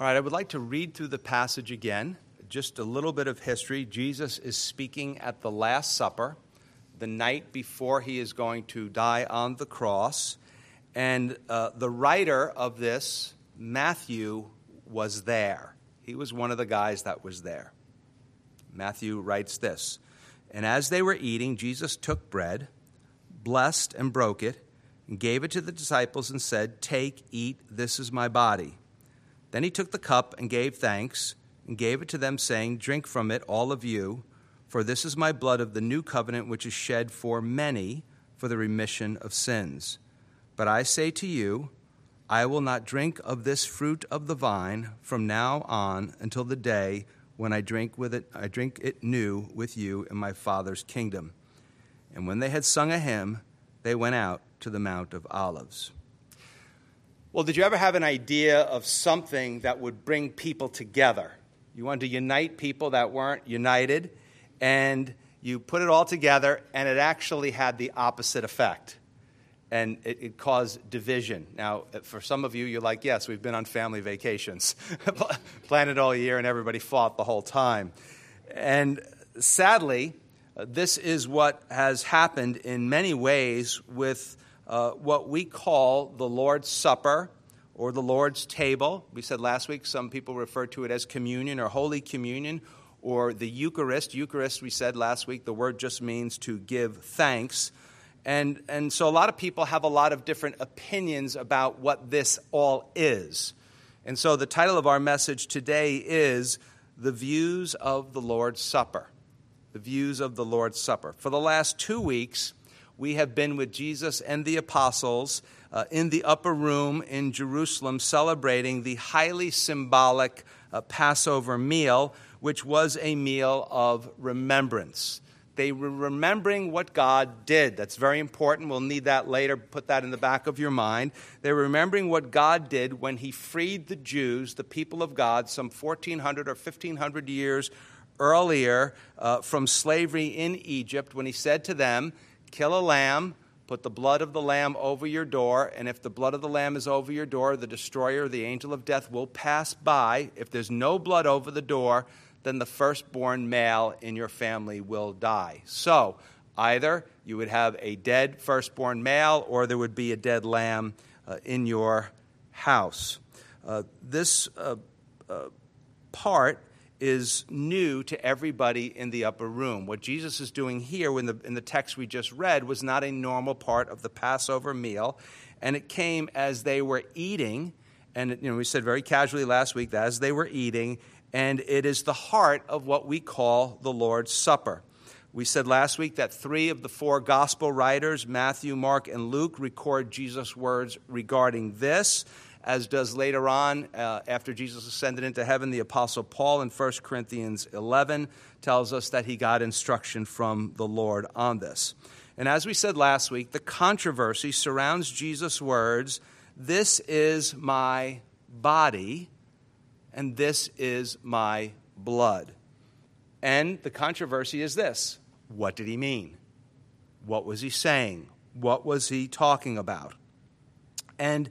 All right, I would like to read through the passage again. Just a little bit of history. Jesus is speaking at the Last Supper, the night before he is going to die on the cross. And uh, the writer of this, Matthew, was there. He was one of the guys that was there. Matthew writes this And as they were eating, Jesus took bread, blessed and broke it, and gave it to the disciples and said, Take, eat, this is my body. Then he took the cup and gave thanks and gave it to them, saying, Drink from it, all of you, for this is my blood of the new covenant, which is shed for many for the remission of sins. But I say to you, I will not drink of this fruit of the vine from now on until the day when I drink with it I drink it new with you in my Father's kingdom. And when they had sung a hymn, they went out to the Mount of Olives. Well, did you ever have an idea of something that would bring people together? You wanted to unite people that weren't united, and you put it all together, and it actually had the opposite effect. And it, it caused division. Now, for some of you, you're like, yes, we've been on family vacations, planned it all year, and everybody fought the whole time. And sadly, this is what has happened in many ways with uh, what we call the Lord's Supper or the Lord's table. We said last week some people refer to it as communion or Holy Communion or the Eucharist. Eucharist, we said last week, the word just means to give thanks. And, and so a lot of people have a lot of different opinions about what this all is. And so the title of our message today is The Views of the Lord's Supper. The Views of the Lord's Supper. For the last two weeks, we have been with Jesus and the apostles uh, in the upper room in Jerusalem celebrating the highly symbolic uh, Passover meal, which was a meal of remembrance. They were remembering what God did. That's very important. We'll need that later. Put that in the back of your mind. They're remembering what God did when He freed the Jews, the people of God, some 1,400 or 1,500 years earlier uh, from slavery in Egypt, when He said to them, kill a lamb, put the blood of the lamb over your door, and if the blood of the lamb is over your door, the destroyer, the angel of death, will pass by. If there's no blood over the door, then the firstborn male in your family will die. So, either you would have a dead firstborn male or there would be a dead lamb uh, in your house. Uh, this uh, uh part is new to everybody in the upper room. What Jesus is doing here in the, in the text we just read was not a normal part of the Passover meal, and it came as they were eating. And you know, we said very casually last week that as they were eating, and it is the heart of what we call the Lord's Supper. We said last week that three of the four gospel writers, Matthew, Mark, and Luke, record Jesus' words regarding this as does later on, uh, after Jesus ascended into heaven, the Apostle Paul in 1 Corinthians 11 tells us that he got instruction from the Lord on this. And as we said last week, the controversy surrounds Jesus' words This is my body, and this is my blood. And the controversy is this what did he mean? What was he saying? What was he talking about? And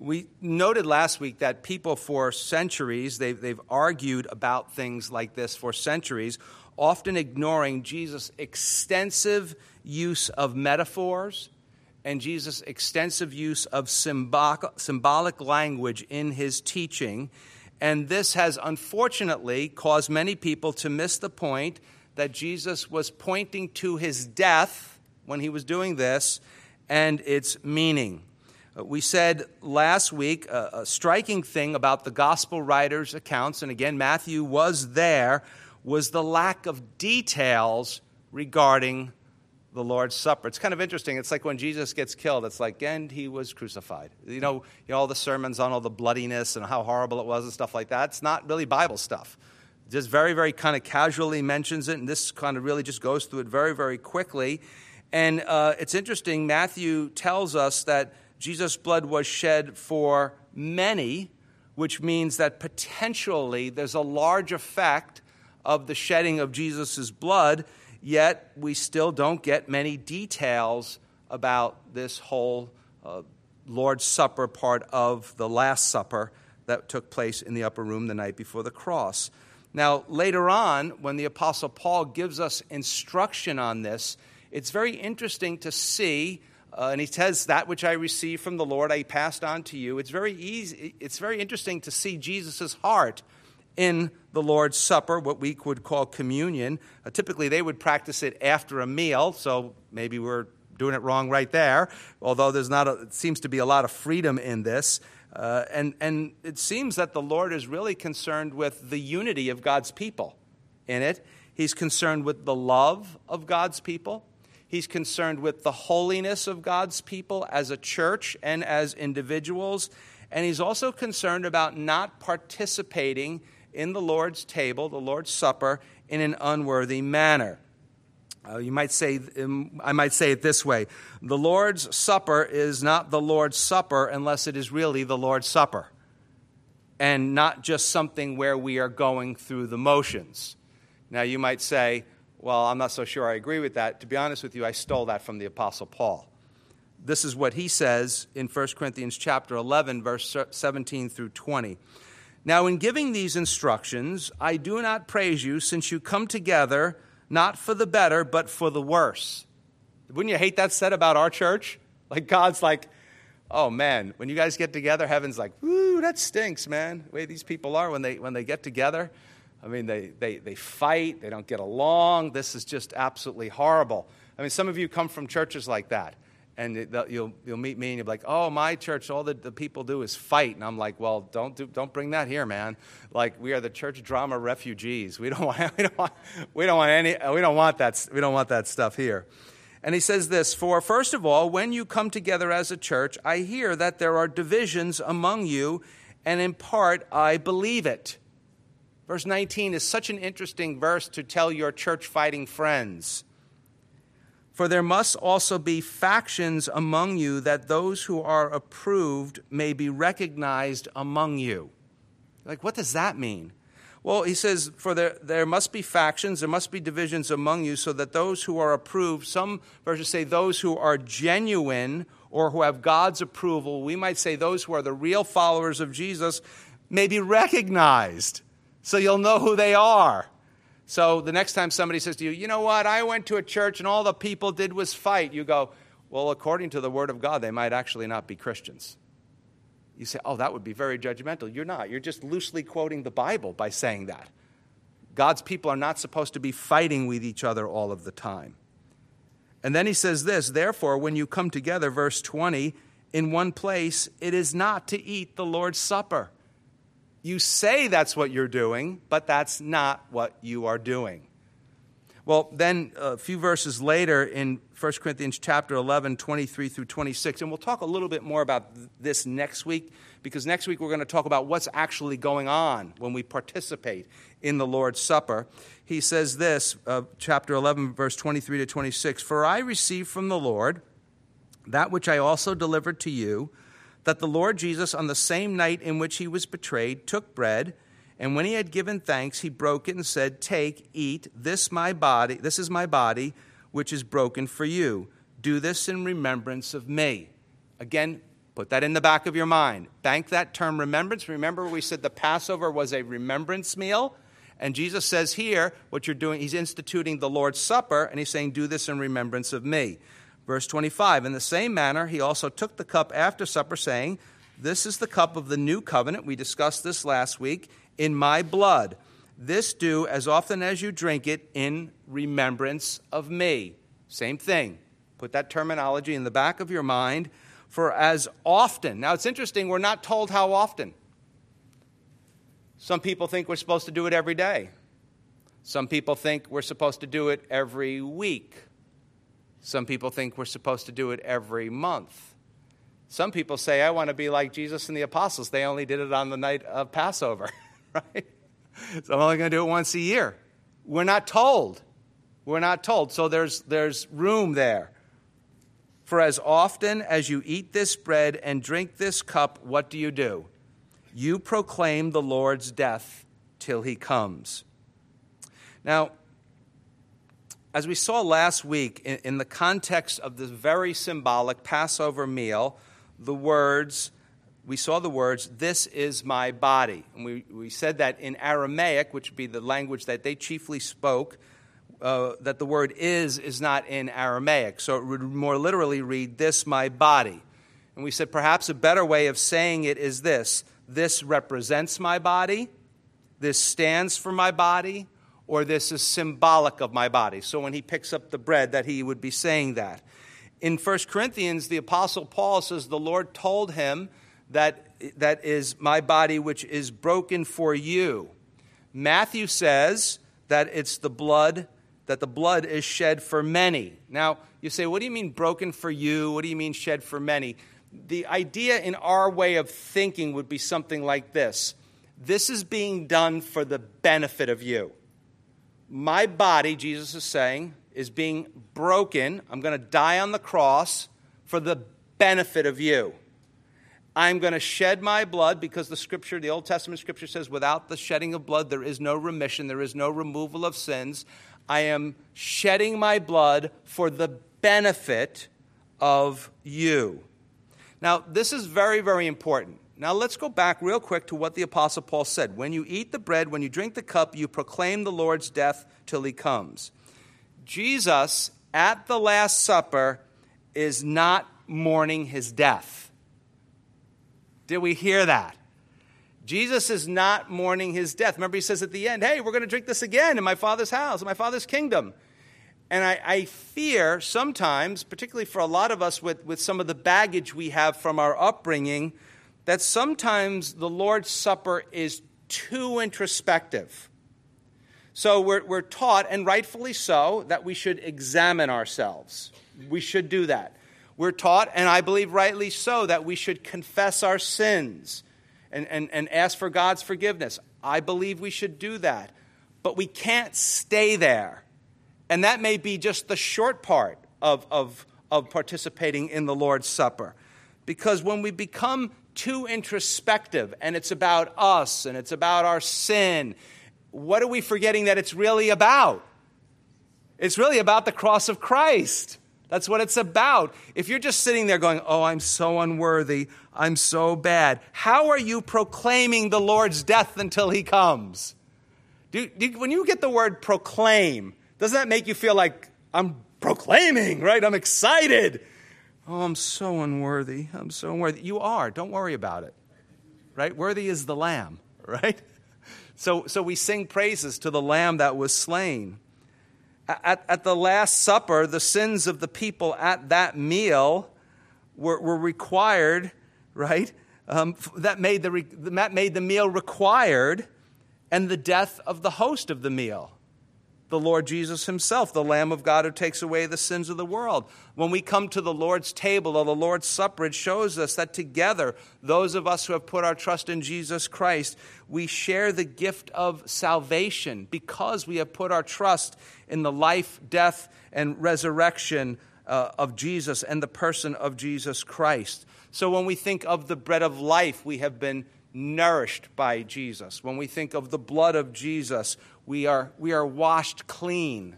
we noted last week that people for centuries, they've, they've argued about things like this for centuries, often ignoring Jesus' extensive use of metaphors and Jesus' extensive use of symbolic, symbolic language in his teaching. And this has unfortunately caused many people to miss the point that Jesus was pointing to his death when he was doing this and its meaning. We said last week a, a striking thing about the gospel writers' accounts, and again, Matthew was there, was the lack of details regarding the Lord's Supper. It's kind of interesting. It's like when Jesus gets killed, it's like, and he was crucified. You know, you know all the sermons on all the bloodiness and how horrible it was and stuff like that. It's not really Bible stuff. Just very, very kind of casually mentions it, and this kind of really just goes through it very, very quickly. And uh, it's interesting, Matthew tells us that Jesus' blood was shed for many, which means that potentially there's a large effect of the shedding of Jesus' blood, yet we still don't get many details about this whole uh, Lord's Supper part of the Last Supper that took place in the upper room the night before the cross. Now, later on, when the Apostle Paul gives us instruction on this, it's very interesting to see, uh, and he says, That which I received from the Lord, I passed on to you. It's very easy, it's very interesting to see Jesus' heart in the Lord's Supper, what we would call communion. Uh, typically, they would practice it after a meal, so maybe we're doing it wrong right there, although there's not a, it seems to be a lot of freedom in this. Uh, and, and it seems that the Lord is really concerned with the unity of God's people in it. He's concerned with the love of God's people. He's concerned with the holiness of God's people as a church and as individuals. And he's also concerned about not participating in the Lord's table, the Lord's Supper, in an unworthy manner. Uh, you might say, um, I might say it this way The Lord's Supper is not the Lord's Supper unless it is really the Lord's Supper and not just something where we are going through the motions. Now, you might say, Well, I'm not so sure I agree with that. To be honest with you, I stole that from the Apostle Paul. This is what he says in 1 Corinthians chapter 11, verse 17 through 20. Now, in giving these instructions, I do not praise you, since you come together not for the better, but for the worse. Wouldn't you hate that said about our church? Like, God's like, oh man, when you guys get together, heaven's like, ooh, that stinks, man. The way these people are when they, when they get together. I mean, they, they, they fight, they don't get along. This is just absolutely horrible. I mean, some of you come from churches like that and you'll, you'll meet me and you'll be like, oh, my church, all the, the people do is fight. And I'm like, well, don't, do, don't bring that here, man. Like, we are the church drama refugees. We don't want, we don't want, we don't want, any, we don't want, that, we don't want that stuff here. And he says this For first of all, when you come together as a church, I hear that there are divisions among you, and in part I believe it. Verse 19 is such an interesting verse to tell your church fighting friends. For there must also be factions among you, that those who are approved may be recognized among you. Like, what does that mean? Well, he says, For there, there must be factions, there must be divisions among you, so that those who are approved, some versions say those who are genuine or who have God's approval, we might say those who are the real followers of Jesus, may be recognized. So you'll know who they are. So the next time somebody says to you, you know what, I went to a church and all the people did was fight, you go, well, according to the Word of God, they might actually not be Christians. You say, oh, that would be very judgmental. You're not. You're just loosely quoting the Bible by saying that. God's people are not supposed to be fighting with each other all of the time. And then he says this Therefore, when you come together, verse 20, in one place, it is not to eat the Lord's Supper. You say that's what you're doing, but that's not what you are doing. Well, then a few verses later in 1 Corinthians chapter 11, 23 through 26, and we'll talk a little bit more about this next week because next week we're going to talk about what's actually going on when we participate in the Lord's Supper. He says this, uh, chapter 11, verse 23 to 26 For I received from the Lord that which I also delivered to you that the Lord Jesus, on the same night in which he was betrayed, took bread, and when he had given thanks, he broke it and said, Take, eat, this my body, this is my body, which is broken for you. Do this in remembrance of me. Again, put that in the back of your mind. Bank that term remembrance. Remember, we said the Passover was a remembrance meal. And Jesus says here, what you're doing, he's instituting the Lord's Supper, and he's saying, Do this in remembrance of me. Verse 25 In the same manner, he also took the cup after supper, saying, This is the cup of the new covenant. We discussed this last week. In my blood. This do as often as you drink it in remembrance of me. Same thing. Put that terminology in the back of your mind. For as often. Now it's interesting, we're not told how often. Some people think we're supposed to do it every day. Some people think we're supposed to do it every week. Some people think we're supposed to do it every month. Some people say, I want to be like Jesus and the apostles. They only did it on the night of Passover, right? So I'm only going to do it once a year. We're not told. We're not told. So there's, there's room there. For as often as you eat this bread and drink this cup, what do you do? You proclaim the Lord's death till he comes. Now, as we saw last week, in, in, the context of this very symbolic Passover meal, the words, we saw the words, This is my body. And we, we said that in Aramaic, which would be the language that they chiefly spoke, uh, that the word is is not in Aramaic. So it would more literally read, This my body. And we said perhaps a better way of saying it is this This represents my body, this stands for my body, or this is symbolic of my body. So when he picks up the bread, that he would be saying that. In 1 Corinthians, the Apostle Paul says, The Lord told him that, that is my body which is broken for you. Matthew says that it's the blood, that the blood is shed for many. Now, you say, what do you mean broken for you? What do you mean shed for many? The idea in our way of thinking would be something like this this is being done for the benefit of you. My body, Jesus is saying, is being broken. I'm going to die on the cross for the benefit of you. I'm going to shed my blood because the scripture, the Old Testament scripture says, without the shedding of blood, there is no remission, there is no removal of sins. I am shedding my blood for the benefit of you. Now, this is very, very important. Now, let's go back real quick to what the Apostle Paul said. When you eat the bread, when you drink the cup, you proclaim the Lord's death till he comes. Jesus, at the Last Supper, is not mourning his death. Did we hear that? Jesus is not mourning his death. Remember, he says at the end, Hey, we're going to drink this again in my Father's house, in my Father's kingdom. And I, I, fear sometimes, particularly for a lot of us with, with some of the baggage we have from our upbringing, that sometimes the Lord's Supper is too introspective. So we're, we're taught, and rightfully so, that we should examine ourselves. We should do that. We're taught, and I believe rightly so, that we should confess our sins and, and, and ask for God's forgiveness. I believe we should do that. But we can't stay there. And that may be just the short part of, of, of participating in the Lord's Supper. Because when we become too introspective and it's about us and it's about our sin, what are we forgetting that it's really about? It's really about the cross of Christ. That's what it's about. If you're just sitting there going, Oh, I'm so unworthy, I'm so bad, how are you proclaiming the Lord's death until he comes? Do, do, when you get the word proclaim, doesn't that make you feel like I'm proclaiming, right? I'm excited. Oh, I'm so unworthy. I'm so unworthy. You are. Don't worry about it, right? Worthy is the Lamb, right? So, so we sing praises to the Lamb that was slain at, at the Last Supper, the sins of the people at that meal were, were required, right? Um, that, made the, that made the meal required, and the death of the host of the meal the Lord Jesus Himself, the Lamb of God who takes away the sins of the world. When we come to the Lord's table or the Lord's Supper, it shows us that together, those of us who have put our trust in Jesus Christ, we share the gift of salvation because we have put our trust in the life, death, and resurrection uh, of Jesus and the person of Jesus Christ. So when we think of the bread of life, we have been nourished by Jesus. When we think of the blood of Jesus, we are, we are washed clean,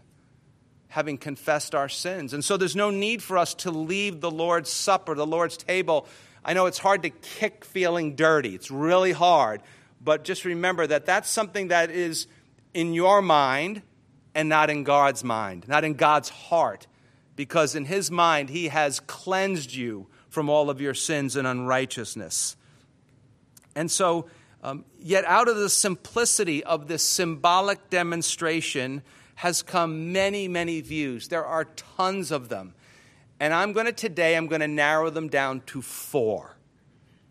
having confessed our sins. And so there's no need for us to leave the Lord's Supper, the Lord's table. I know it's hard to kick feeling dirty, it's really hard. But just remember that that's something that is in your mind and not in God's mind, not in God's heart. Because in His mind, He has cleansed you from all of your sins and unrighteousness. And so, um, yet out of the simplicity of this symbolic demonstration has come many, many views. There are tons of them. And I'm going to today, I'm going to narrow them down to four.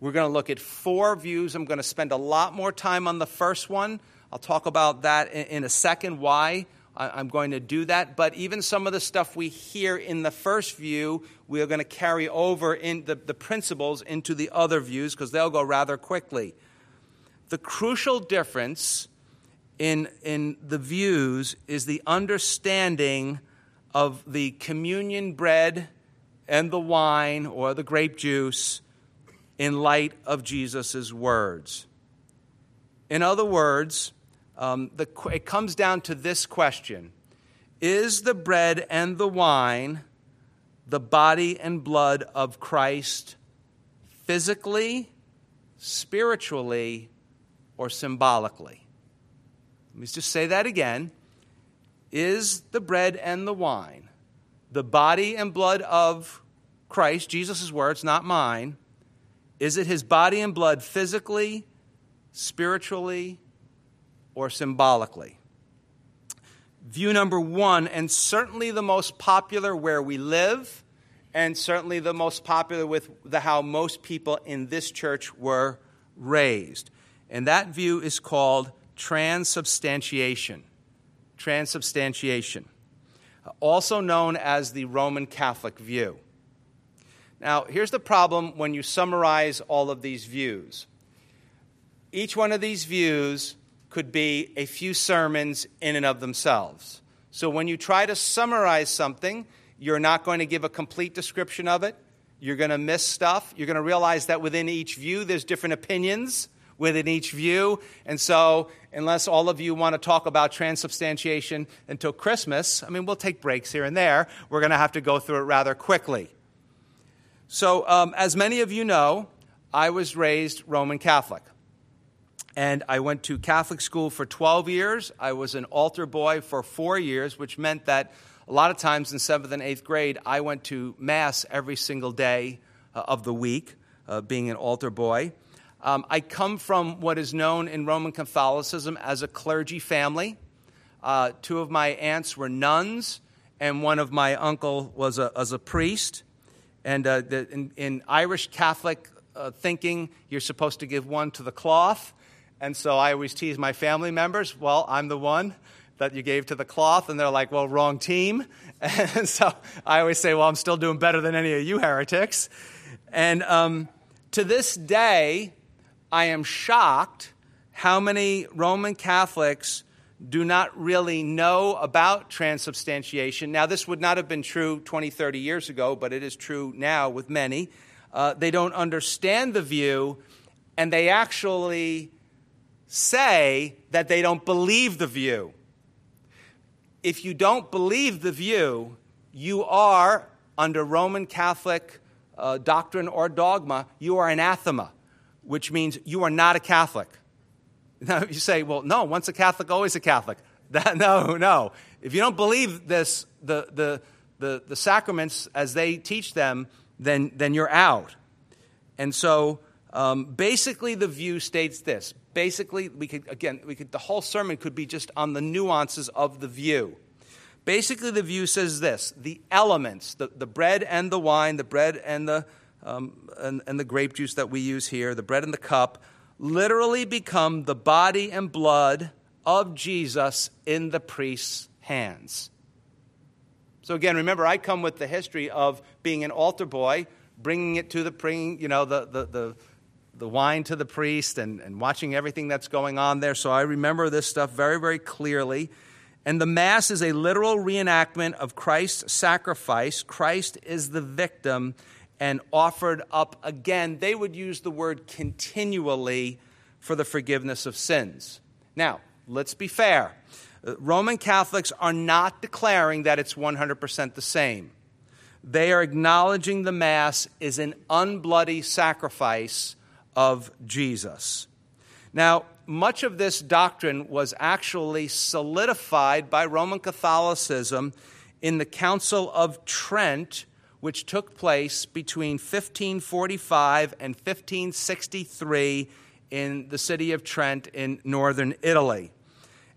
We're going to look at four views. I'm going to spend a lot more time on the first one. I'll talk about that in, in a second, why I'm going to do that. But even some of the stuff we hear in the first view, we are going to carry over in the, the principles into the other views because they'll go rather quickly. The crucial difference in, in the views is the understanding of the communion bread and the wine or the grape juice in light of Jesus' words. In other words, um, the, it comes down to this question Is the bread and the wine the body and blood of Christ physically spiritually or symbolically. Let me just say that again. Is the bread and the wine the body and blood of Christ, Jesus' words, not mine? Is it his body and blood physically, spiritually, or symbolically? View number one, and certainly the most popular where we live, and certainly the most popular with the, how most people in this church were raised. And that view is called transubstantiation. Transubstantiation, also known as the Roman Catholic view. Now, here's the problem when you summarize all of these views. Each one of these views could be a few sermons in and of themselves. So when you try to summarize something, you're not going to give a complete description of it. You're going to miss stuff. You're going to realize that within each view, there's different opinions within each view. And so, unless all of you want to talk about transubstantiation until Christmas, I mean, we'll take breaks here and there. We're going to have to go through it rather quickly. So, um, as many of you know, I was raised Roman Catholic. And I went to Catholic school for 12 years. I was an altar boy for four years, which meant that a lot of times in seventh and eighth grade, I went to Mass every single day uh, of the week, uh, being an altar boy. Um, I come from what is known in Roman Catholicism as a clergy family. Uh, two of my aunts were nuns, and one of my uncle was a, was a priest. And uh, the, in, in, Irish Catholic uh, thinking, you're supposed to give one to the cloth. And so I always tease my family members, well, I'm the one that you gave to the cloth. And they're like, well, wrong team. And so I always say, well, I'm still doing better than any of you heretics. And um, to this day, I am shocked how many Roman Catholics do not really know about transubstantiation. Now, this would not have been true 20, 30 years ago, but it is true now with many. Uh, they don't understand the view, and they actually say that they don't believe the view. If you don't believe the view, you are, under Roman Catholic uh, doctrine or dogma, you are anathema, which means you are not a Catholic. Now you say, well, no, once a Catholic, always a Catholic. That, no, no. If you don't believe this, the, the, the, the sacraments as they teach them, then, then you're out. And so um, basically the view states this. Basically, we could, again, we could, the whole sermon could be just on the nuances of the view. Basically, the view says this the elements, the, the bread and the wine, the bread and the, um, and, and the grape juice that we use here, the bread and the cup, literally become the body and blood of Jesus in the priest's hands. So again, remember, I come with the history of being an altar boy, bringing it to the, bringing, you know, the, the, the, the wine to the priest and, and watching everything that's going on there. So I remember this stuff very, very clearly. And the Mass is a literal reenactment of Christ's sacrifice. Christ is the victim, and offered up again. They would use the word continually for the forgiveness of sins. Now, let's be fair. Roman Catholics are not declaring that it's 100% the same. They are acknowledging the Mass is an unbloody sacrifice of Jesus. Now, much of this doctrine was actually solidified by Roman Catholicism in the Council of Trent which took place between 1545 and 1563 in the city of Trent in northern Italy.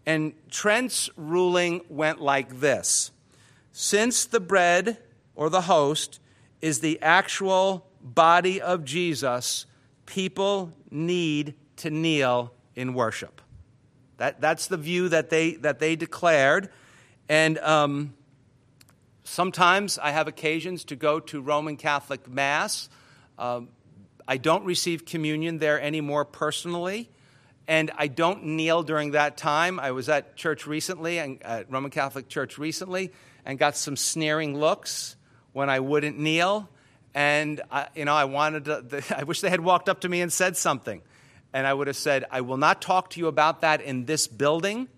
And Trent's ruling went like this Since the bread or the host is the actual body of Jesus, people need to kneel in worship. That, that's the view that they, that they declared. And um, Sometimes I have occasions to go to Roman Catholic Mass. Um, I don't receive communion there anymore personally, and I don't kneel during that time. I was at church recently, and at Roman Catholic Church recently, and got some sneering looks when I wouldn't kneel. And I, you know, I wanted to. I wish they had walked up to me and said something, and I would have said, "I will not talk to you about that in this building,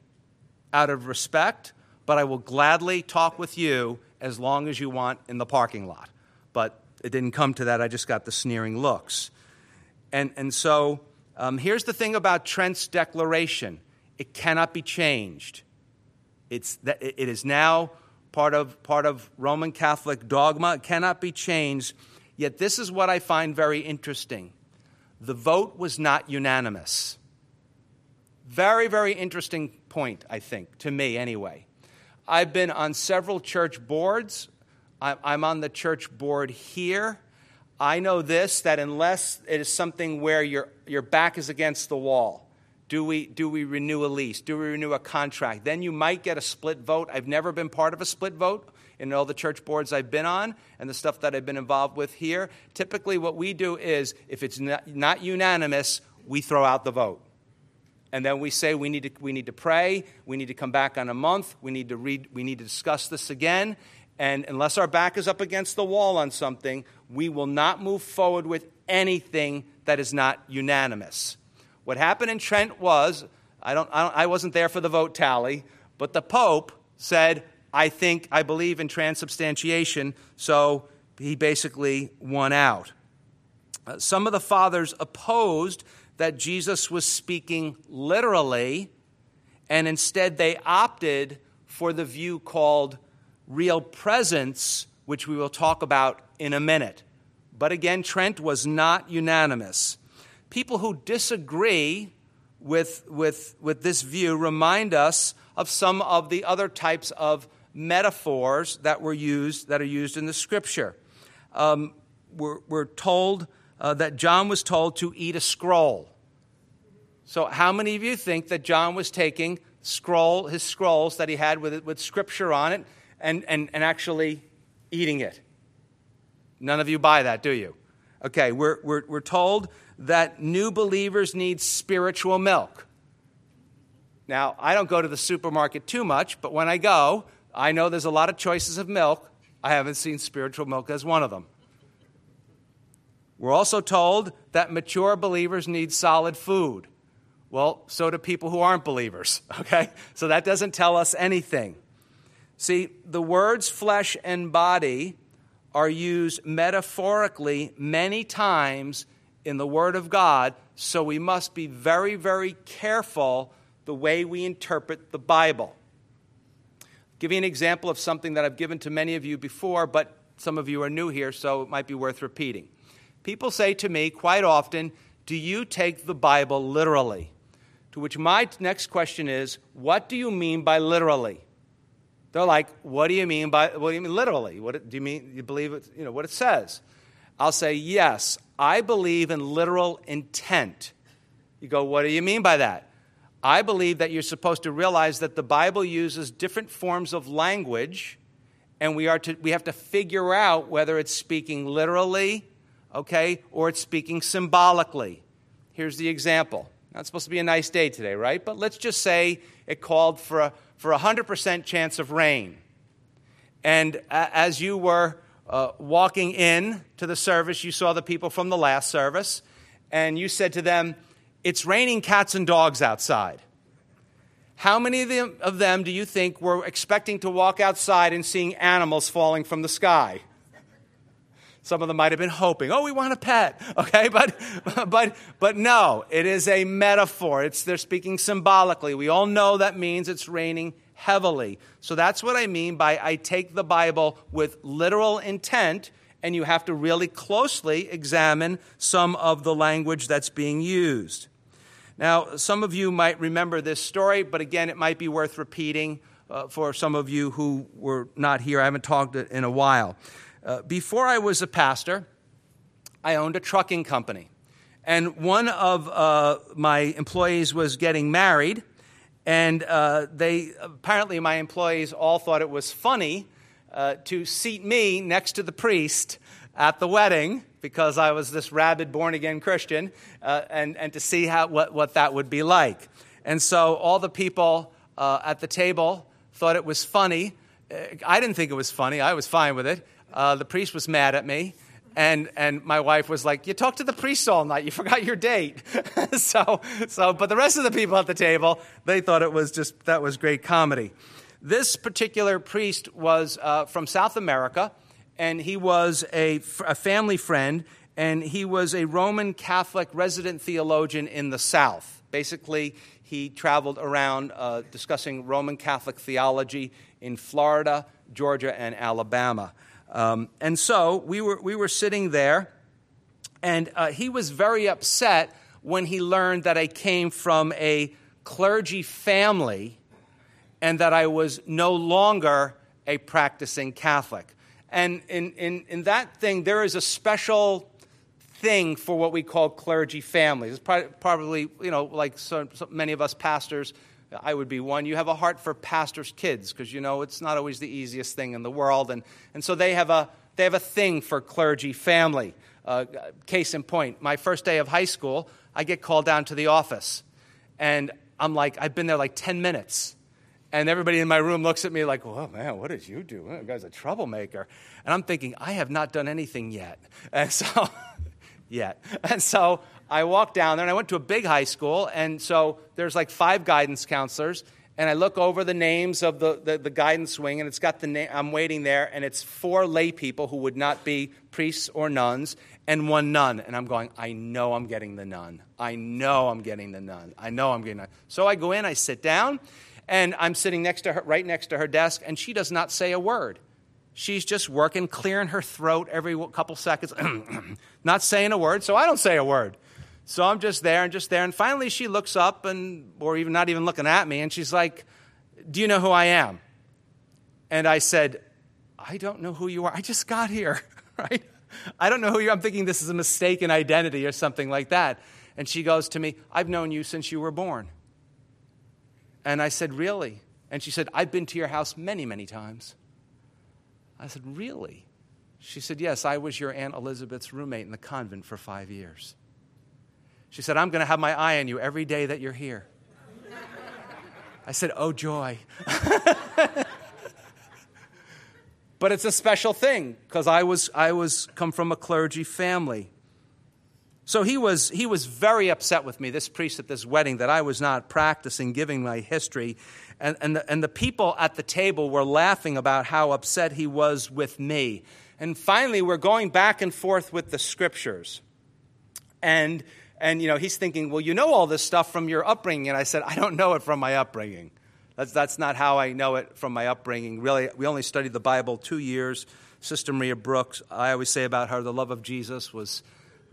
out of respect, but I will gladly talk with you." as long as you want in the parking lot. But it didn't come to that. I just got the sneering looks. And, and so um, here's the thing about Trent's declaration it cannot be changed. It's that it is now part of, part of Roman Catholic dogma. Cannot be changed. Yet, this is what I find very interesting the vote was not unanimous. Very, very interesting point, I think, to me anyway. I've been on several church boards. I'm on the church board here. I know this that unless it is something where your, your back is against the wall, do we, do we renew a lease? Do we renew a contract? Then you might get a split vote. I've never been part of a split vote in all the church boards I've been on and the stuff that I've been involved with here. Typically, what we do is if it's not, not unanimous, we throw out the vote. And then we say we need, to, we need to pray, we need to come back on a month, we need to read, we need to discuss this again. And unless our back is up against the wall on something, we will not move forward with anything that is not unanimous. What happened in Trent was, I, don't, I, don't, I wasn't there for the vote tally, but the Pope said, I think, I believe in transubstantiation, so he basically won out. Uh, some of the fathers opposed that Jesus was speaking literally, and instead they opted for the view called real presence, which we will talk about in a minute. But again, Trent was not unanimous. People who disagree with, with, with this view remind us of some of the other types of metaphors that were used that are used in the scripture. Um, we're, we're told uh, that John was told to eat a scroll. So, how many of you think that John was taking scroll his scrolls that he had with with scripture on it and, and, and actually eating it? None of you buy that, do you? Okay, we're, we're, we're told that new believers need spiritual milk. Now, I don't go to the supermarket too much, but when I go, I know there's a lot of choices of milk. I haven't seen spiritual milk as one of them. We're also told that mature believers need solid food. Well, so do people who aren't believers, okay? So that doesn't tell us anything. See, the words flesh and body are used metaphorically many times in the Word of God, so we must be very, very careful the way we interpret the Bible. I'll give you an example of something that I've given to many of you before, but some of you are new here, so it might be worth repeating. People say to me quite often, Do you take the Bible literally? To which my next question is, What do you mean by literally? They're like, What do you mean by, what do you mean literally? What do you mean, you believe it, you know, what it says? I'll say, Yes, I believe in literal intent. You go, What do you mean by that? I believe that you're supposed to realize that the Bible uses different forms of language, and we, are to, we have to figure out whether it's speaking literally, okay, or it's speaking symbolically. Here's the example. Not supposed to be a nice day today, right? But let's just say it called for a, for a 100% chance of rain. And as you were uh, walking in to the service, you saw the people from the last service, and you said to them, It's raining cats and dogs outside. How many of them, of them do you think were expecting to walk outside and seeing animals falling from the sky? Some of them might have been hoping, oh, we want a pet, okay? But, but, but no, it is a metaphor. It's, they're speaking symbolically. We all know that means it's raining heavily. So that's what I mean by I take the Bible with literal intent, and you have to really closely examine some of the language that's being used. Now, some of you might remember this story, but again, it might be worth repeating uh, for some of you who were not here. I haven't talked in a while. Uh, before I was a pastor, I owned a trucking company. And one of uh, my employees was getting married, and uh, they apparently, my employees all thought it was funny uh, to seat me next to the priest at the wedding because I was this rabid born again Christian, uh, and, and to see how, what, what that would be like. And so all the people at the table thought it was funny. I didn't think it was funny, I was fine with it. Uh, the priest was mad at me. And, and my wife was like, You talked to the priest all night. You forgot your date. so, so, but the rest of the people at the table, they thought it was just, that was great comedy. This particular priest was uh, from South America, and he was a, a family friend, and he was a Roman Catholic resident theologian in the South. Basically, he traveled around uh, discussing Roman Catholic theology in Florida, Georgia, and Alabama. Um, and so we were, we were sitting there, and uh, he was very upset when he learned that I came from a clergy family and that I was no longer a practicing Catholic. And in, in, in that thing, there is a special thing for what we call clergy families. It's probably, you know, like so, so many of us pastors, I would be one. You have a heart for pastors' kids because you know it's not always the easiest thing in the world, and, and so they have a they have a thing for clergy family. Uh, case in point, my first day of high school, I get called down to the office, and I'm like, I've been there like ten minutes, and everybody in my room looks at me like, "Oh man, what did you do? That guy's a troublemaker," and I'm thinking, I have not done anything yet, and so yet, and so I walked down there and I went to a big high school, and so there's like five guidance counselors. And I look over the names of the, the, the guidance wing, and it's got the name, I'm waiting there, and it's four lay people who would not be priests or nuns, and one nun. And I'm going, I know I'm getting the nun. I know I'm getting the nun. I know I'm getting the nun. So I go in, I sit down, and I'm sitting next to her, right next to her desk, and she does not say a word. She's just working, clearing her throat every couple seconds, not saying a word, so I don't say a word. So I'm just there and just there. And finally, she looks up, and, or even not even looking at me, and she's like, Do you know who I am? And I said, I don't know who you are. I just got here, right? I don't know who you are. I'm thinking this is a mistaken identity or something like that. And she goes to me, I've known you since you were born. And I said, Really? And she said, I've been to your house many, many times. I said, Really? She said, Yes, I was your Aunt Elizabeth's roommate in the convent for five years. She said, I'm going to have my eye on you every day that you're here. I said, Oh, joy. but it's a special thing because I was, I was come from a clergy family. So he was, he was very upset with me, this priest at this wedding, that I was not practicing giving my history. And, and, the, and the people at the table were laughing about how upset he was with me. And finally, we're going back and forth with the scriptures. And and, you know, he's thinking, well, you know all this stuff from your upbringing. And I said, I don't know it from my upbringing. That's, that's not how I know it from my upbringing. Really, we only studied the Bible two years. Sister Maria Brooks, I always say about her, the love of Jesus was,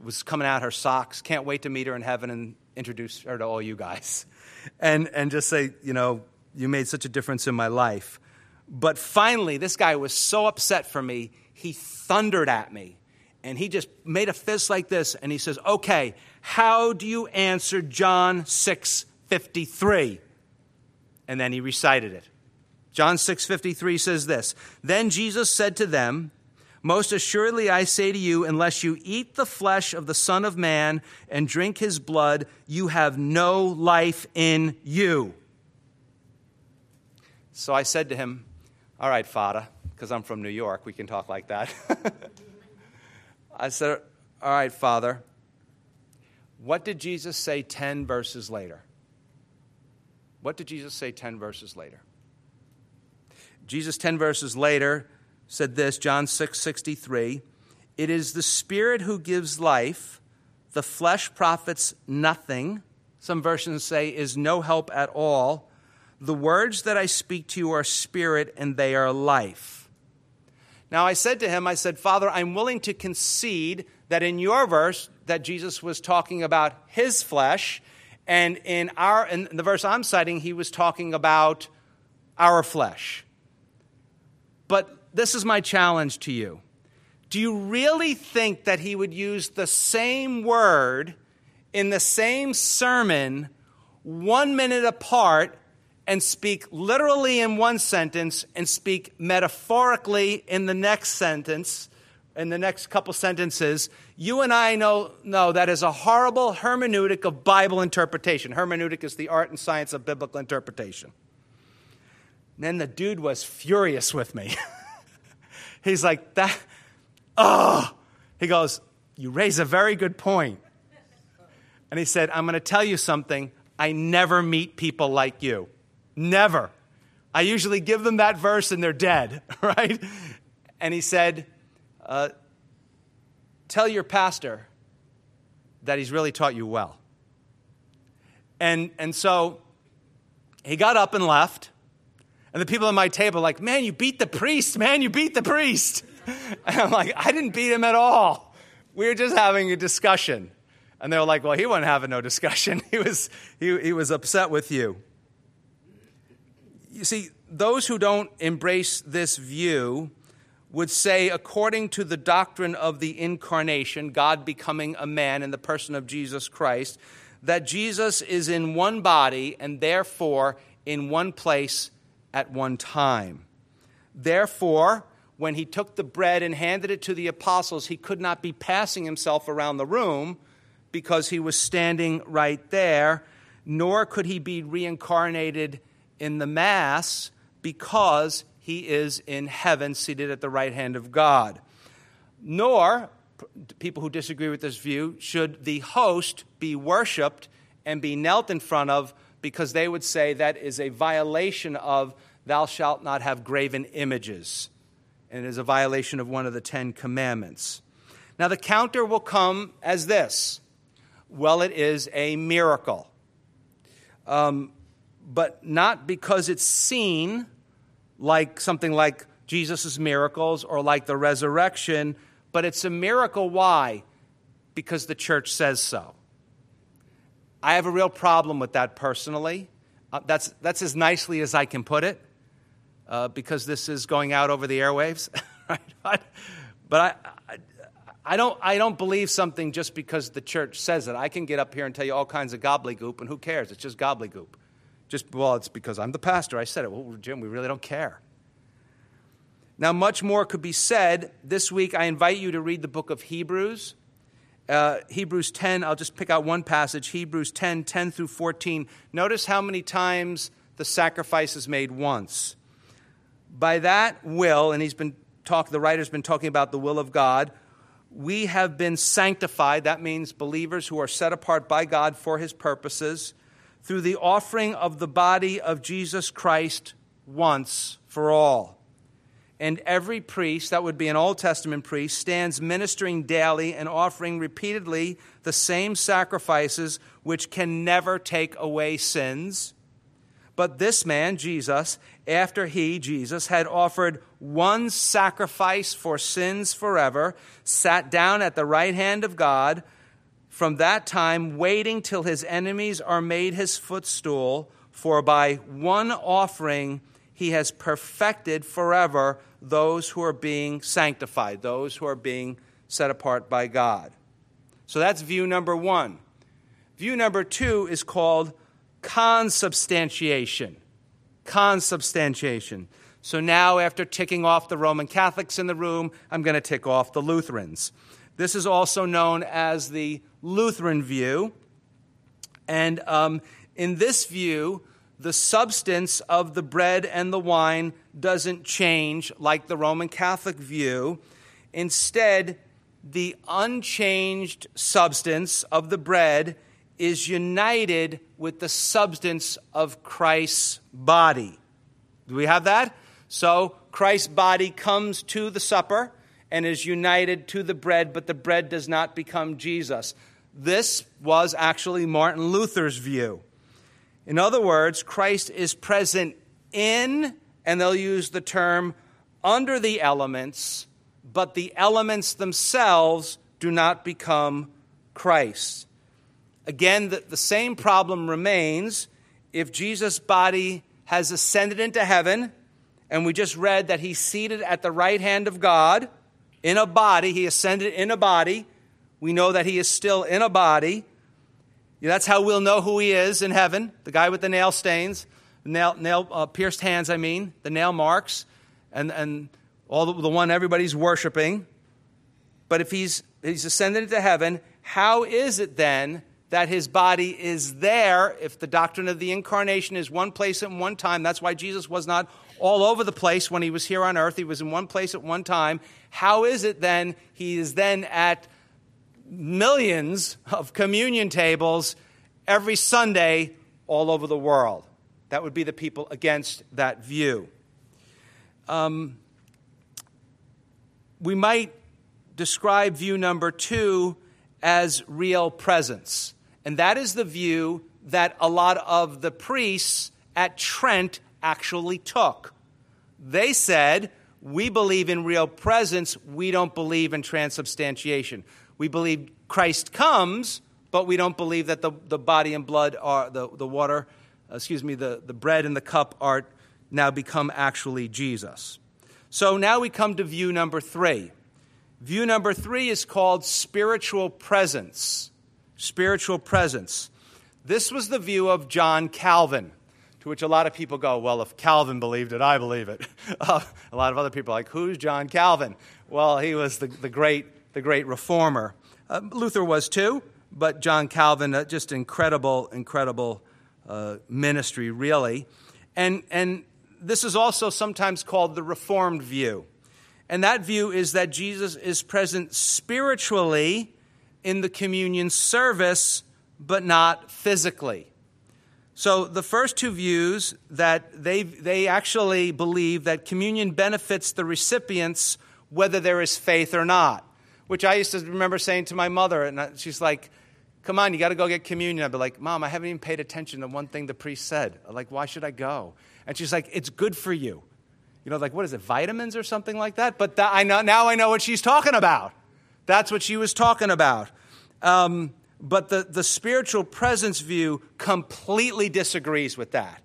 was coming out her socks. Can't wait to meet her in heaven and introduce her to all you guys. And, and just say, you know, you made such a difference in my life. But finally, this guy was so upset for me, he thundered at me. And he just made a fist like this, and he says, Okay, how do you answer John 6:53? And then he recited it. John 6:53 says this, Then Jesus said to them, most assuredly, I say to you, unless you eat the flesh of the Son of Man and drink his blood, you have no life in you. So I said to him, All right, Father, because I'm from New York, we can talk like that. I said, All right, Father, what did Jesus say 10 verses later? What did Jesus say 10 verses later? Jesus 10 verses later said this, John 6 63. It is the Spirit who gives life, the flesh profits nothing. Some versions say is no help at all. The words that I speak to you are spirit and they are life. Now I said to him, I said, Father, I'm willing to concede that in your verse that Jesus was talking about his flesh, and in our in the verse I'm citing, he was talking about our flesh. But this is my challenge to you. Do you really think that he would use the same word in the same sermon one minute apart and speak literally in one sentence and speak metaphorically in the next sentence in the next couple sentences, you and I know, know that is a horrible hermeneutic of Bible interpretation. Hermeneutic is the art and science of biblical interpretation. And then the dude was furious with me. He's like, that, oh. He goes, You raise a very good point. And he said, I'm going to tell you something. I never meet people like you. Never. I usually give them that verse and they're dead, right? And he said, uh, tell your pastor that he's really taught you well. And, and so he got up and left. And the people at my table like, man, you beat the priest, man, you beat the priest. And I'm like, I didn't beat him at all. We were just having a discussion. And they were like, well, he wasn't having no discussion. He was, he, he was upset with you. You see, those who don't embrace this view would say, according to the doctrine of the incarnation, God becoming a man in the person of Jesus Christ, that Jesus is in one body and therefore in one place at one time. Therefore, when he took the bread and handed it to the apostles, he could not be passing himself around the room because he was standing right there, nor could he be reincarnated in the Mass because he is in heaven, seated at the right hand of God. Nor, people who disagree with this view, should the host be worshiped and be knelt in front of because they would say that is a violation of thou shalt not have graven images. And it is a violation of one of the Ten Commandments. Now, the counter will come as this well, it is a miracle. Um, but not because it's seen like something like Jesus' miracles or like the resurrection, but it's a miracle. Why? Because the church says so. I have a real problem with that personally. Uh, that's, that's as nicely as I can put it, uh, because this is going out over the airwaves. right? But, I, I, I, don't, I don't believe something just because the church says it. I can get up here and tell you all kinds of gobbledygook, and who cares? It's just gobbledygook. Just, well, it's because I'm the pastor. I said it. Well, Jim, we really don't care. Now, much more could be said. This week, I invite you to read the book of Hebrews. Uh, Hebrews 10, I'll just pick out one passage Hebrews 10, 10 through 14. Notice how many times the sacrifice is made once. By that will, and he's been talk, the writer's been talking about the will of God, we have been sanctified. That means believers who are set apart by God for his purposes through the offering of the body of Jesus Christ once for all. And every priest, that would be an Old Testament priest, stands ministering daily and offering repeatedly the same sacrifices which can never take away sins. But this man, Jesus, after he, Jesus, had offered one sacrifice for sins forever, sat down at the right hand of God from that time, waiting till his enemies are made his footstool, for by one offering he has perfected forever those who are being sanctified, those who are being set apart by God. So that's view number one. View number two is called consubstantiation. Consubstantiation. So now, after ticking off the Roman Catholics in the room, I'm going to tick off the Lutherans. This is also known as the Lutheran view. And um, in this view, the substance of the bread and the wine doesn't change like the Roman Catholic view. Instead, the unchanged substance of the bread is united with the substance of Christ's body. Do we have that? So, Christ's body comes to the supper and is united to the bread, but the bread does not become Jesus. This was actually Martin Luther's view. In other words, Christ is present in, and they'll use the term under the elements, but the elements themselves do not become Christ. Again, the, the same problem remains if Jesus' body has ascended into heaven, and we just read that he's seated at the right hand of God in a body, he ascended in a body. We know that he is still in a body. That's how we'll know who he is in heaven the guy with the nail stains, nail, nail uh, pierced hands, I mean, the nail marks, and, and all the, the one everybody's worshiping. But if he's, he's ascended into heaven, how is it then that his body is there if the doctrine of the incarnation is one place at one time? That's why Jesus was not all over the place when he was here on earth. He was in one place at one time. How is it then he is then at millions of communion tables every Sunday all over the world. That would be the people against that view. Um, we might describe view number two as real presence. And that is the view that a lot of the priests at Trent actually took. They said, We believe in real presence, we don't believe in transubstantiation. We believe Christ comes, but we don't believe that the, the body and blood are, the, the water, excuse me, the, the bread and the cup are now become actually Jesus. So now we come to view number three. View number three is called spiritual presence. Spiritual presence. This was the view of John Calvin, to which a lot of people go, Well, if Calvin believed it, I believe it. A lot of other people are like, Who's John Calvin? Well, he was the, the, great, the great reformer. Uh, Luther was too, but John Calvin, uh, just incredible, incredible uh, ministry, really. And, and this is also sometimes called the Reformed view. And that view is that Jesus is present spiritually in the communion service, but not physically. So the first two views that they, they actually believe that communion benefits the recipients whether there is faith or not, which I used to remember saying to my mother, and she's like, come on, you got to go get communion. I'd be like, Mom, I haven't even paid attention to one thing the priest said. Like, why should I go? And she's like, it's good for you you know, like what is it, vitamins or something like that? But that, I know, now I know what she's talking about. That's what she was talking about. Um, but the, the spiritual presence view completely disagrees with that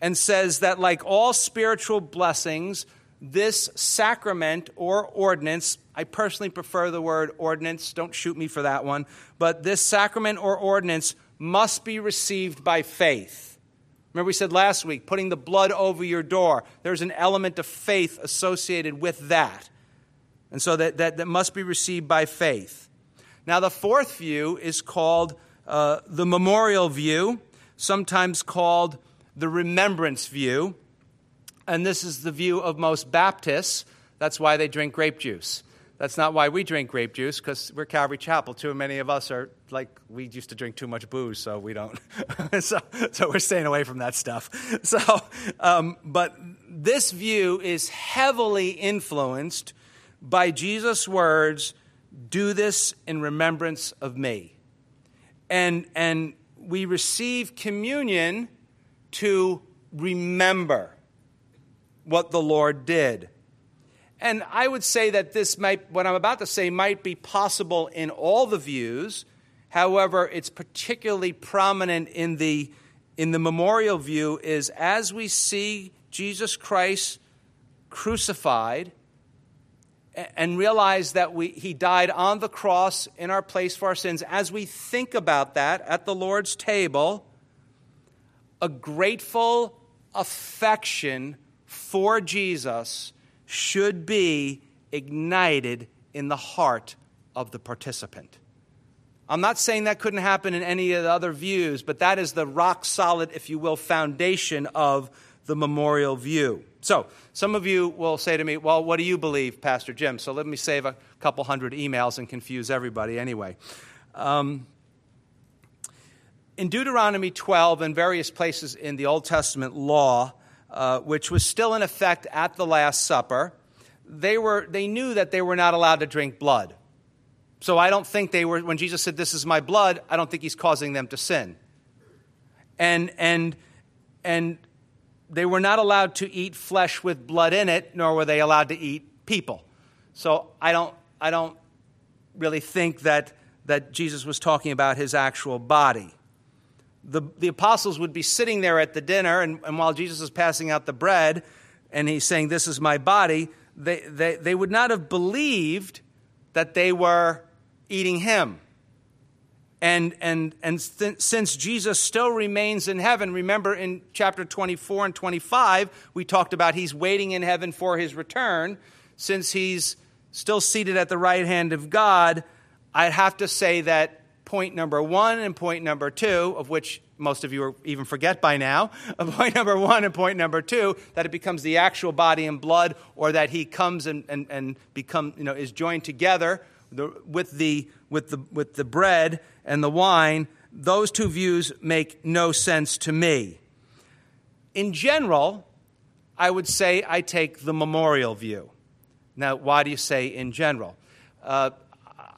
and says that, like all spiritual blessings, this sacrament or ordinance, I personally prefer the word ordinance, don't shoot me for that one, but this sacrament or ordinance must be received by faith. Remember, we said last week, putting the blood over your door. There's an element of faith associated with that. And so that, that, that must be received by faith. Now, the fourth view is called uh, the memorial view, sometimes called the remembrance view. And this is the view of most Baptists. That's why they drink grape juice. That's not why we drink grape juice, because we're Calvary Chapel. Too many of us are like, we used to drink too much booze, so we don't. so, so we're staying away from that stuff. So, um, but this view is heavily influenced by Jesus' words do this in remembrance of me. And, and we receive communion to remember what the Lord did. And I would say that this might, what I'm about to say, might be possible in all the views. However, it's particularly prominent in the, in the memorial view is as we see Jesus Christ crucified and realize that we, he died on the cross in our place for our sins, as we think about that at the Lord's table, a grateful affection for Jesus should be ignited in the heart of the participant. I'm not saying that couldn't happen in any of the other views, but that is the rock solid, if you will, foundation of the memorial view. So, some of you will say to me, Well, what do you believe, Pastor Jim? So, let me save a couple hundred emails and confuse everybody anyway. Um, in Deuteronomy 12 and various places in the Old Testament law, uh, which was still in effect at the Last Supper, they, were, they knew that they were not allowed to drink blood. So I don't think they were, when Jesus said, This is my blood, I don't think he's causing them to sin. And, and, and they were not allowed to eat flesh with blood in it, nor were they allowed to eat people. So I don't, I don't really think that, that Jesus was talking about his actual body the, the apostles would be sitting there at the dinner, and, and while Jesus is passing out the bread and he's saying, This is my body, they, they, they would not have believed that they were eating him. And, and, and th- since Jesus still remains in heaven, remember in chapter 24 and 25, we talked about he's waiting in heaven for his return. Since he's still seated at the right hand of God, I'd have to say that point number one and point number two, of which most of you even forget by now, point number one and point number two, that it becomes the actual body and blood, or that he comes and, and, and become, you know, is joined together with the, with, the, with the bread and the wine, those two views make no sense to me. In general, I would say I take the memorial view. Now, why do you say in general? Uh,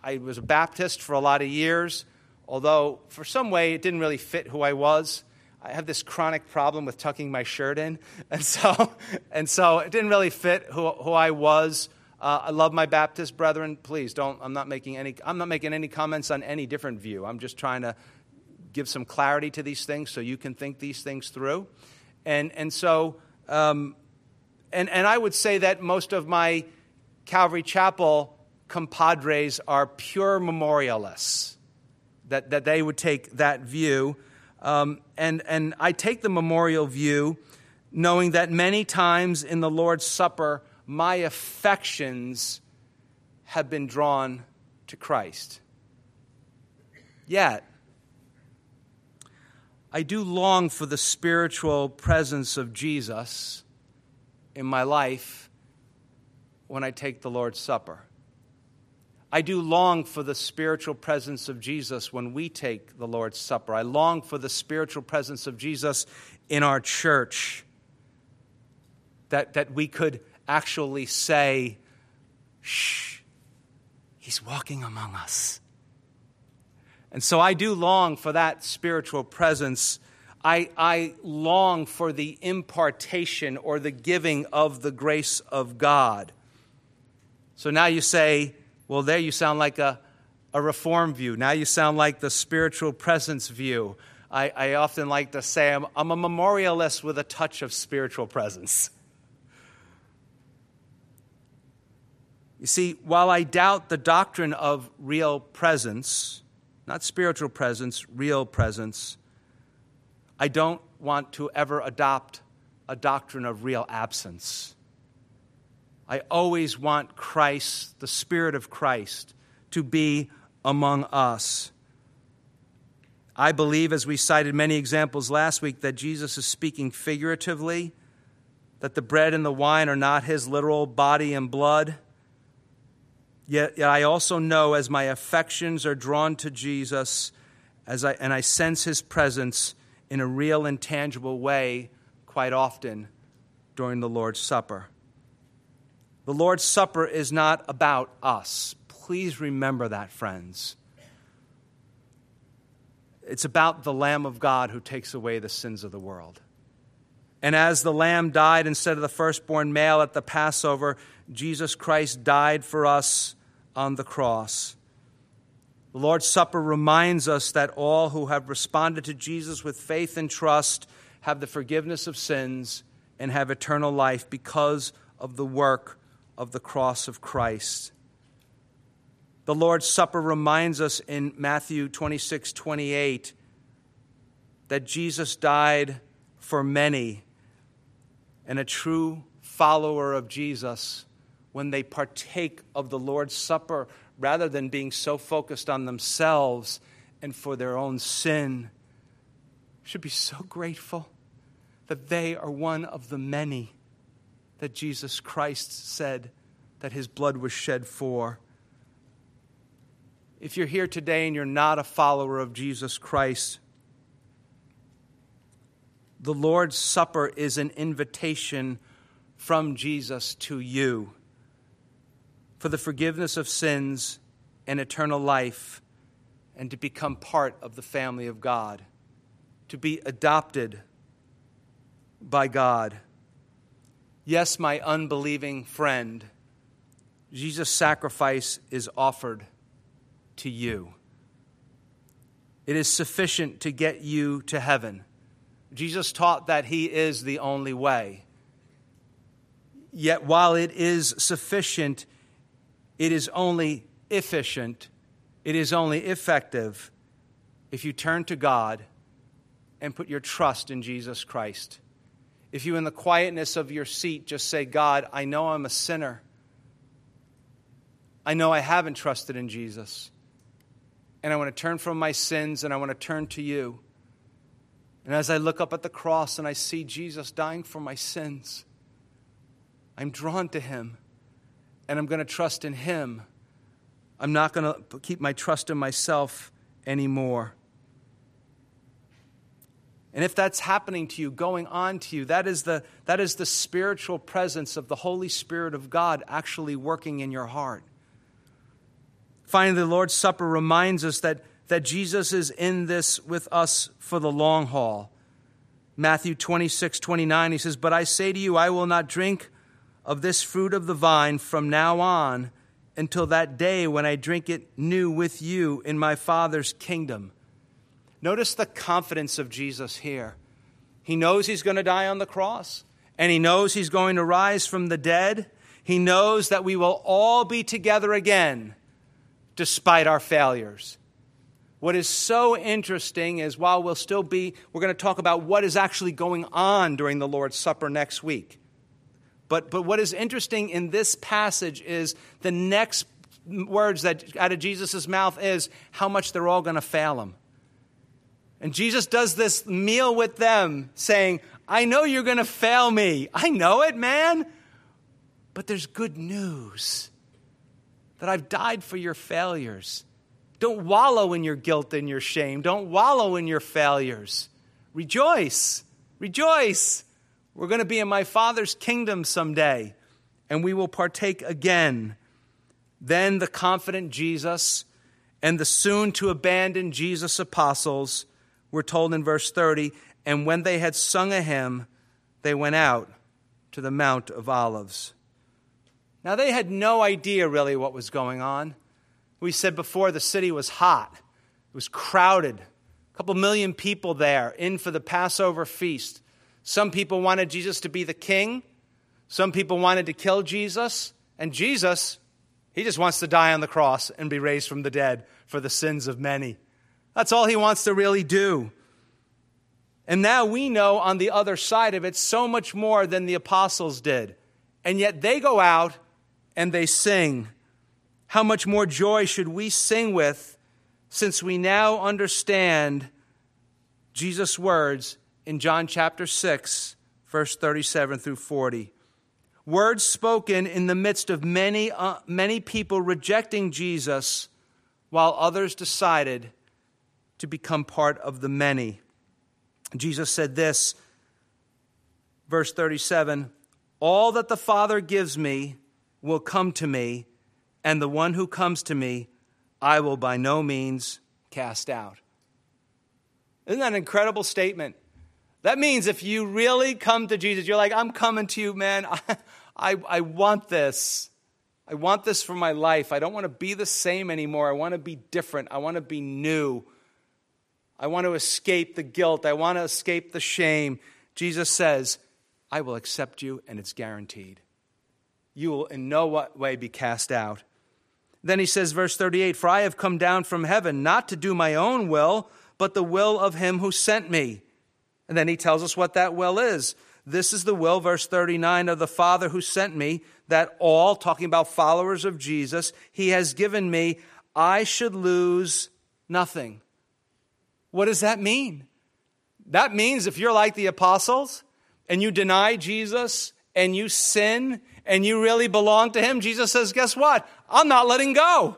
I was a Baptist for a lot of years, although for some way it didn't really fit who I was. I have this chronic problem with tucking my shirt in, and so, and so it didn't really fit who, who I was. Uh, I love my Baptist brethren. Please don't. I'm not making any. I'm not making any comments on any different view. I'm just trying to give some clarity to these things so you can think these things through. And and so, um, and and I would say that most of my Calvary Chapel compadres are pure memorialists. That that they would take that view. Um, and, and I take the memorial view knowing that many times in the Lord's Supper, my affections have been drawn to Christ. Yet, I do long for the spiritual presence of Jesus in my life when I take the Lord's Supper. I do long for the spiritual presence of Jesus when we take the Lord's Supper. I long for the spiritual presence of Jesus in our church. That, that we could actually say, shh, he's walking among us. And so I do long for that spiritual presence. I, I long for the impartation or the giving of the grace of God. So now you say, well, there you sound like a, a reform view. Now you sound like the spiritual presence view. I, I often like to say I'm, I'm a memorialist with a touch of spiritual presence. You see, while I doubt the doctrine of real presence, not spiritual presence, real presence, I don't want to ever adopt a doctrine of real absence. I always want Christ, the Spirit of Christ, to be among us. I believe, as we cited many examples last week, that Jesus is speaking figuratively, that the bread and the wine are not his literal body and blood. Yet, yet I also know as my affections are drawn to Jesus as I, and I sense his presence in a real and tangible way quite often during the Lord's Supper. The Lord's Supper is not about us. Please remember that, friends. It's about the Lamb of God who takes away the sins of the world. And as the Lamb died instead of the firstborn male at the Passover, Jesus Christ died for us on the cross. The Lord's Supper reminds us that all who have responded to Jesus with faith and trust have the forgiveness of sins and have eternal life because of the work of the cross of Christ. The Lord's Supper reminds us in Matthew 26 28 that Jesus died for many, and a true follower of Jesus, when they partake of the Lord's Supper, rather than being so focused on themselves and for their own sin, should be so grateful that they are one of the many that Jesus Christ said that his blood was shed for. If you're here today and you're not a follower of Jesus Christ, the Lord's Supper is an invitation from Jesus to you for the forgiveness of sins and eternal life, and to become part of the family of God, to be adopted by God. Yes, my unbelieving friend, Jesus' sacrifice is offered to you. It is sufficient to get you to heaven. Jesus taught that He is the only way. Yet, while it is sufficient, it is only efficient, it is only effective if you turn to God and put your trust in Jesus Christ. If you, in the quietness of your seat, just say, God, I know I'm a sinner. I know I haven't trusted in Jesus. And I want to turn from my sins and I want to turn to you. And as I look up at the cross and I see Jesus dying for my sins, I'm drawn to him and I'm going to trust in him. I'm not going to keep my trust in myself anymore. And if that's happening to you, going on to you, that is, the, that is the spiritual presence of the Holy Spirit of God actually working in your heart. Finally, the Lord's Supper reminds us that, that Jesus is in this with us for the long haul. Matthew 26, 29, he says, But I say to you, I will not drink of this fruit of the vine from now on until that day when I drink it new with you in my Father's kingdom. Notice the confidence of Jesus here. He knows he's going to die on the cross, and he knows he's going to rise from the dead. He knows that we will all be together again despite our failures. What is so interesting is while we'll still be, we're going to talk about what is actually going on during the Lord's Supper next week. But, but what is interesting in this passage is the next words that out of Jesus' mouth is how much they're all going to fail him. And Jesus does this meal with them, saying, I know you're going to fail me. I know it, man. But there's good news that I've died for your failures. Don't wallow in your guilt and your shame. Don't wallow in your failures. Rejoice. Rejoice. We're going to be in my Father's kingdom someday, and we will partake again. Then the confident Jesus and the soon to abandon Jesus apostles were told in verse 30 and when they had sung a hymn, they went out to the Mount of Olives. Now, they had no idea really what was going on. We said before the city was hot, it was crowded, a couple million people there in for the Passover feast. Some people wanted Jesus to be the king. Some people wanted to kill Jesus. And Jesus, he just wants to die on the cross and be raised from the dead for the sins of many. That's all he wants to really do. And now we know on the other side of it so much more than the apostles did. And yet they go out and they sing. How much more joy should we sing with since we now understand Jesus' words in John chapter 6, verse 37 through 40. Words spoken in the midst of many, uh, many people rejecting Jesus, while others decided to become part of the many. Jesus said this, verse 37 All that the Father gives me will come to me, and the one who comes to me I will by no means cast out. Isn't that an incredible statement? That means if you really come to Jesus, you're like, I'm coming to you, man. I, I, I, want this. I want this for my life. I don't want to be the same anymore. I want to be different. I want to be new. I want to escape the guilt. I want to escape the shame. Jesus says, I will accept you, and it's guaranteed. You will in no way be cast out. Then he says, verse 38 For I have come down from heaven not to do my own will, but the will of him who sent me. And then he tells us what that will is. This is the will, verse 39, of the Father who sent me, that all, talking about followers of Jesus, he has given me, I should lose nothing. What does that mean? That means if you're like the apostles and you deny Jesus and you sin and you really belong to him, Jesus says, Guess what? I'm not letting go.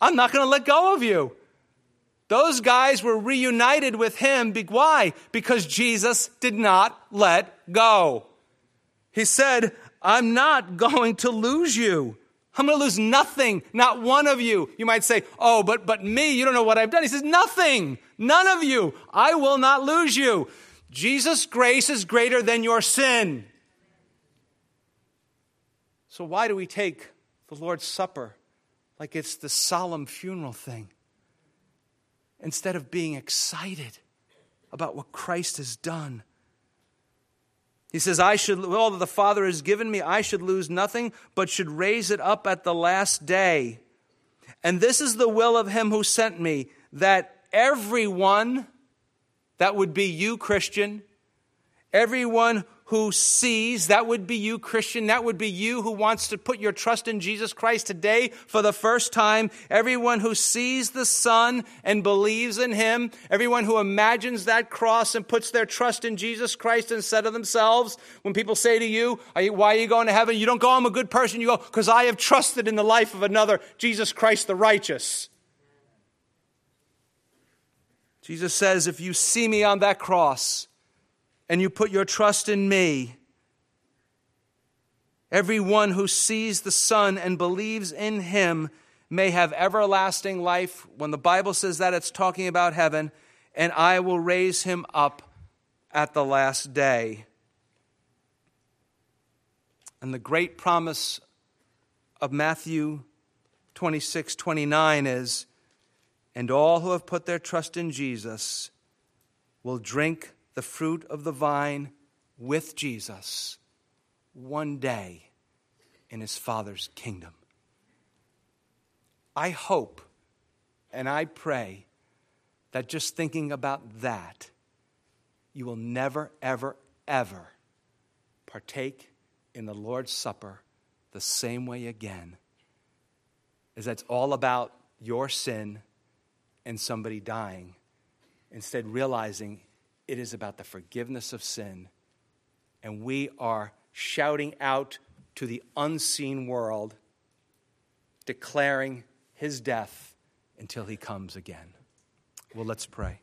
I'm not going to let go of you. Those guys were reunited with him. Why? Because Jesus did not let go. He said, I'm not going to lose you. I'm going to lose nothing, not one of you. You might say, Oh, but, but me, you don't know what I've done. He says, Nothing, none of you. I will not lose you. Jesus' grace is greater than your sin. So, why do we take the Lord's Supper like it's the solemn funeral thing? instead of being excited about what Christ has done. He says, I should, all that the Father has given me, I should lose nothing, but should raise it up at the last day. And this is the will of him who sent me, that everyone, that would be you, Christian, everyone who sees, that would be you, Christian, that would be you who wants to put your trust in Jesus Christ today for the first time. Everyone who sees the Son and believes in Him, everyone who imagines that cross and puts their trust in Jesus Christ instead of themselves. When people say to you, are you why are you going to heaven? You don't go, I'm a good person. You go, because I have trusted in the life of another, Jesus Christ the righteous. Jesus says, if you see me on that cross, and you put your trust in me, everyone who sees the Son and believes in him may have everlasting life. When the Bible says that, it's talking about heaven. And I will raise him up at the last day. And the great promise of Matthew 26 29 is, and all who have put their trust in Jesus will drink the fruit of the vine with Jesus one day in his Father's kingdom. I hope and I pray that just thinking about that, you will never, ever, ever partake in the Lord's Supper the same way again. as that's all about your sin and somebody dying. Instead, realizing it is about the forgiveness of sin. And we are shouting out to the unseen world, declaring his death until he comes again. Well, let's pray.